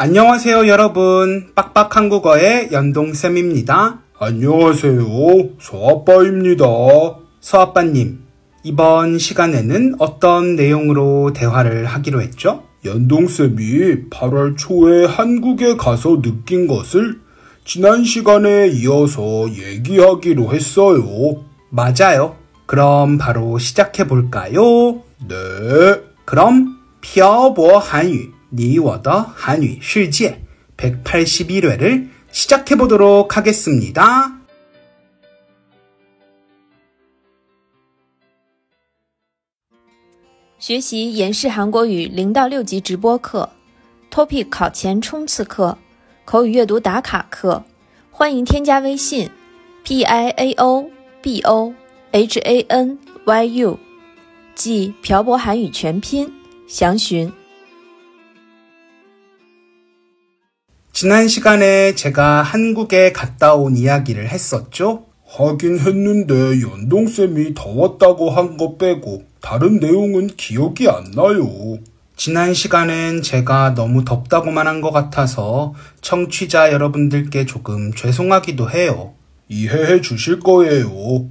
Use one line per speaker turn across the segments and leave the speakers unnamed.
안녕하세요, 여러분. 빡빡 한국어의 연동쌤입니다.
안녕하세요. 서아빠입니다.
서아빠님, 이번 시간에는 어떤 내용으로 대화를 하기로 했죠?
연동쌤이 8월 초에 한국에 가서 느낀 것을 지난 시간에 이어서 얘기하기로 했어요.
맞아요. 그럼 바로 시작해 볼까요?
네.
그럼 漂泊 한유 你我的 한유 世界 181회를 시작해 보도록 하겠습니다.
学习延世韩国语零到六级直播课，Topic 考前冲刺课，口语阅读打卡课，欢迎添加微信 p i a o b o h a n y u，即漂泊韩语全拼，详询。
지난 시간에 제가 한국에 갔다 온 이야기를 했었죠?
하긴 했는데 연동쌤이 더웠다고 한 거 빼고 다른 내용은 기억이 안 나요.
지난 시간엔 제가 너무 덥다고만 한 것 같아서 청취자 여러분들께 조금 죄송하기도 해요.
이해해 주실 거예요.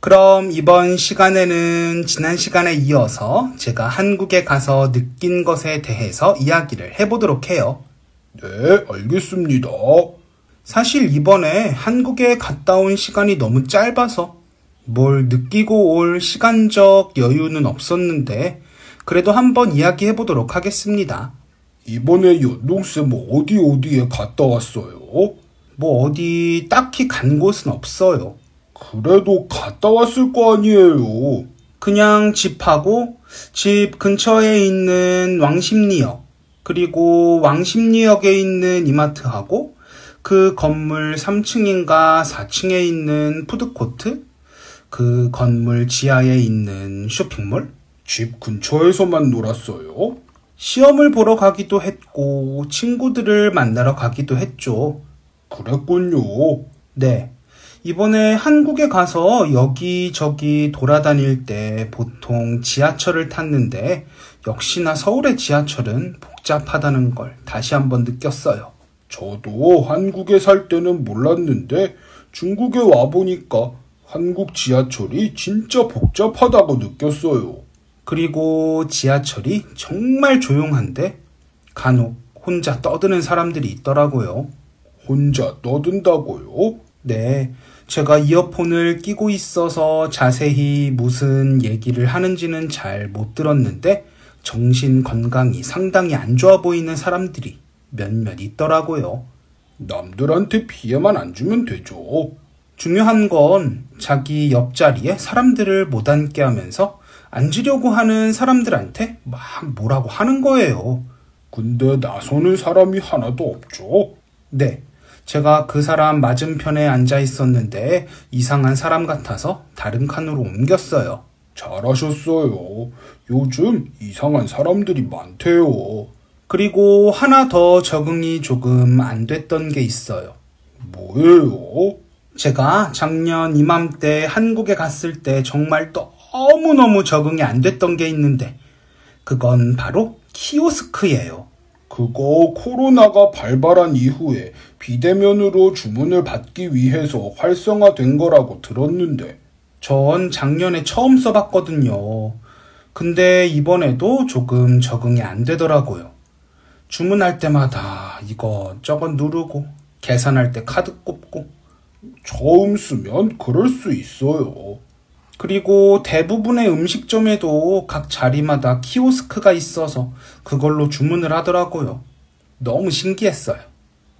그럼 이번 시간에는 지난 시간에 이어서 제가 한국에 가서 느낀 것에 대해서 이야기를 해보도록 해요.
네, 알겠습니다.
사실 이번에 한국에 갔다 온 시간이 너무 짧아서 뭘 느끼고 올 시간적 여유는 없었는데 그래도 한번 이야기해 보도록 하겠습니다.
이번에 연동쌤 어디 어디에 갔다 왔어요?
뭐 어디 딱히 간 곳은 없어요.
그래도 갔다 왔을 거 아니에요.
그냥 집하고 집 근처에 있는 왕십리역 그리고 왕십리역에 있는 이마트하고 그 건물 3층인가 4층에 있는 푸드코트 그 건물 지하에 있는 쇼핑몰
집 근처에서만 놀았어요.
시험을 보러 가기도 했고 친구들을 만나러 가기도 했죠.
그랬군요.
네. 이번에 한국에 가서 여기저기 돌아다닐 때 보통 지하철을 탔는데 역시나 서울의 지하철은 복잡하다는 걸 다시 한번 느꼈어요.
저도 한국에 살 때는 몰랐는데 중국에 와보니까 한국 지하철이 진짜 복잡하다고 느꼈어요.
그리고 지하철이 정말 조용한데 간혹 혼자 떠드는 사람들이 있더라고요.
혼자 떠든다고요?
네. 제가 이어폰을 끼고 있어서 자세히 무슨 얘기를 하는지는 잘 못 들었는데 정신 건강이 상당히 안 좋아 보이는 사람들이 몇몇 있더라고요.
남들한테 피해만 안 주면 되죠.
중요한 건 자기 옆자리에 사람들을 못 앉게 하면서 앉으려고 하는 사람들한테 막 뭐라고 하는 거예요.
근데 나서는 사람이 하나도 없죠.
네. 제가 그 사람 맞은편에 앉아 있었는데 이상한 사람 같아서 다른 칸으로 옮겼어요.
잘하셨어요. 요즘 이상한 사람들이 많대요.
그리고 하나 더 적응이 조금 안 됐던 게 있어요.
뭐예요?
제가 작년 이맘때 한국에 갔을 때 정말 너무너무 적응이 안 됐던 게 있는데 그건 바로 키오스크예요.
그거 코로나가 발발한 이후에 비대면으로 주문을 받기 위해서 활성화된 거라고 들었는데
전 작년에 처음 써봤거든요. 근데 이번에도 조금 적응이 안 되더라고요. 주문할 때마다 이것저것 누르고 계산할 때 카드 꼽고
처음 쓰면 그럴 수 있어요.
그리고 대부분의 음식점에도 각 자리마다 키오스크가 있어서 그걸로 주문을 하더라고요. 너무 신기했어요.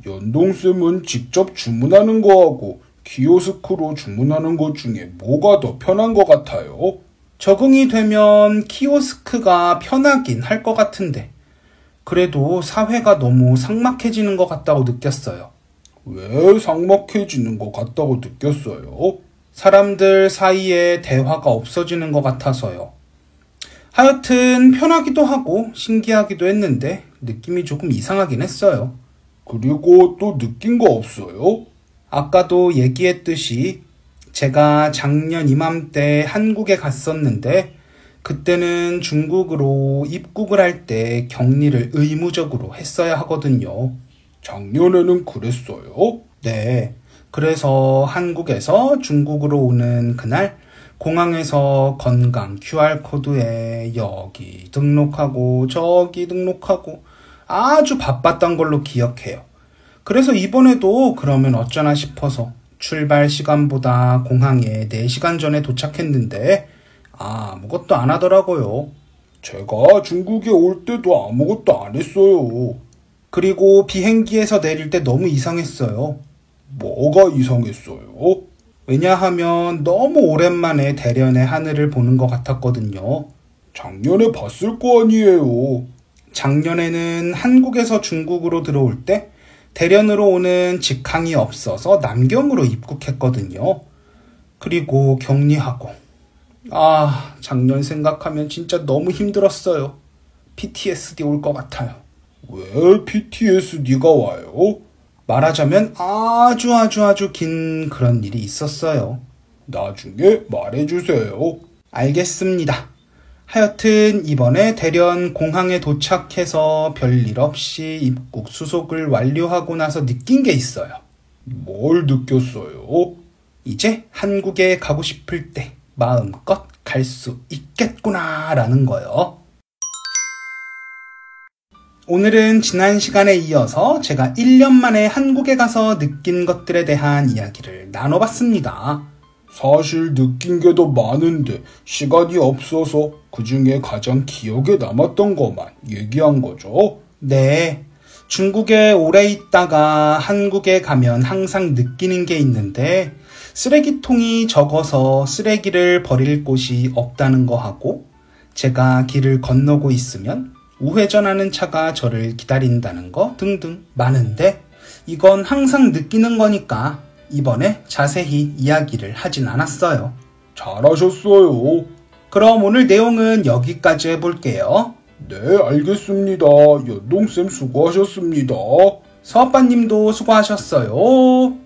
연동쌤은 직접 주문하는 거하고 키오스크로 주문하는 것 중에 뭐가 더 편한 것 같아요?
적응이 되면 키오스크가 편하긴 할 것 같은데, 그래도 사회가 너무 삭막해지는 것 같다고 느꼈어요.
왜 삭막해지는 것 같다고 느꼈어요?
사람들 사이에 대화가 없어지는 것 같아서요. 하여튼 편하기도 하고 신기하기도 했는데 느낌이 조금 이상하긴 했어요.
그리고 또 느낀 거 없어요?
아까도 얘기했듯이 제가 작년 이맘때 한국에 갔었는데 그때는 중국으로 입국을 할 때 격리를 의무적으로 했어야 하거든요.
작년에는 그랬어요?
네. 그래서 한국에서 중국으로 오는 그날 공항에서 건강 QR코드에 여기 등록하고 저기 등록하고 아주 바빴던 걸로 기억해요. 그래서 이번에도 그러면 어쩌나 싶어서 출발 시간보다 공항에 4시간 전에 도착했는데 아무것도 안 하더라고요.
제가 중국에 올 때도 아무것도 안 했어요.
그리고 비행기에서 내릴 때 너무 이상했어요.
뭐가 이상했어요?
왜냐하면 너무 오랜만에 대련의 하늘을 보는 것 같았거든요.
작년에 봤을 거 아니에요.
작년에는 한국에서 중국으로 들어올 때 대련으로 오는 직항이 없어서 남경으로 입국했거든요. 그리고 격리하고. 아, 작년 생각하면 진짜 너무 힘들었어요. PTSD 올 것 같아요.
왜 PTSD가 와요?
말하자면 아주 아주 아주 긴 그런 일이 있었어요.
나중에 말해주세요.
알겠습니다. 하여튼 이번에 대련 공항에 도착해서 별일 없이 입국 수속을 완료하고 나서 느낀 게 있어요.
뭘 느꼈어요?
이제 한국에 가고 싶을 때 마음껏 갈 수 있겠구나라는 거요. 오늘은 지난 시간에 이어서 제가 1년 만에 한국에 가서 느낀 것들에 대한 이야기를 나눠봤습니다.
사실 느낀 게 더 많은데 시간이 없어서 그 중에 가장 기억에 남았던 것만 얘기한 거죠.
네. 중국에 오래 있다가 한국에 가면 항상 느끼는 게 있는데 쓰레기통이 적어서 쓰레기를 버릴 곳이 없다는 거 하고 제가 길을 건너고 있으면 우회전하는 차가 저를 기다린다는 거 등등 많은데 이건 항상 느끼는 거니까 이번에 자세히 이야기를 하진 않았어요.
잘하셨어요.
그럼 오늘 내용은 여기까지 해볼게요.
네, 알겠습니다. 연동쌤 수고하셨습니다.
서아빠님도 수고하셨어요.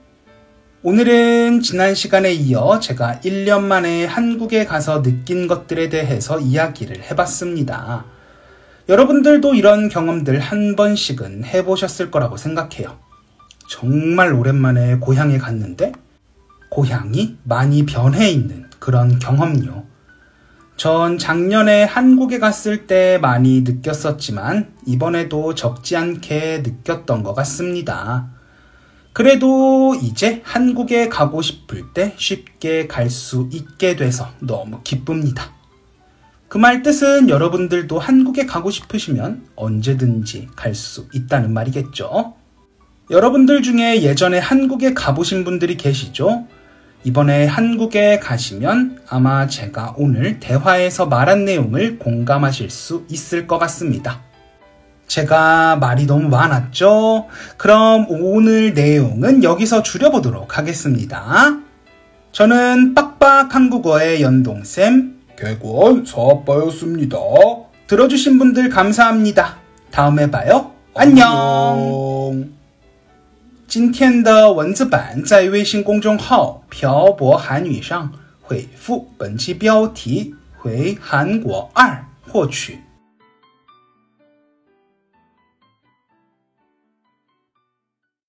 오늘은 지난 시간에 이어 제가 1년 만에 한국에 가서 느낀 것들에 대해서 이야기를 해봤습니다. 여러분들도 이런 경험들 한 번씩은 해보셨을 거라고 생각해요. 정말 오랜만에 고향에 갔는데 고향이 많이 변해 있는 그런 경험요. 전 작년에 한국에 갔을 때 많이 느꼈었지만 이번에도 적지 않게 느꼈던 것 같습니다. 그래도 이제 한국에 가고 싶을 때 쉽게 갈 수 있게 돼서 너무 기쁩니다. 그 말 뜻은 여러분들도 한국에 가고 싶으시면 언제든지 갈 수 있다는 말이겠죠? 여러분들 중에 예전에 한국에 가보신 분들이 계시죠? 이번에 한국에 가시면 아마 제가 오늘 대화에서 말한 내용을 공감하실 수 있을 것 같습니다. 제가 말이 너무 많았죠? 그럼 오늘 내용은 여기서 줄여보도록 하겠습니다. 저는 빡빡 한국어의 연동쌤,
개관 사아빠였습니다.
들어주신 분들 감사합니다. 다음에 봐요. 안녕.
安
今天的文字版在微信公众号“漂泊韩语”上回复本期标题回韩国二获取。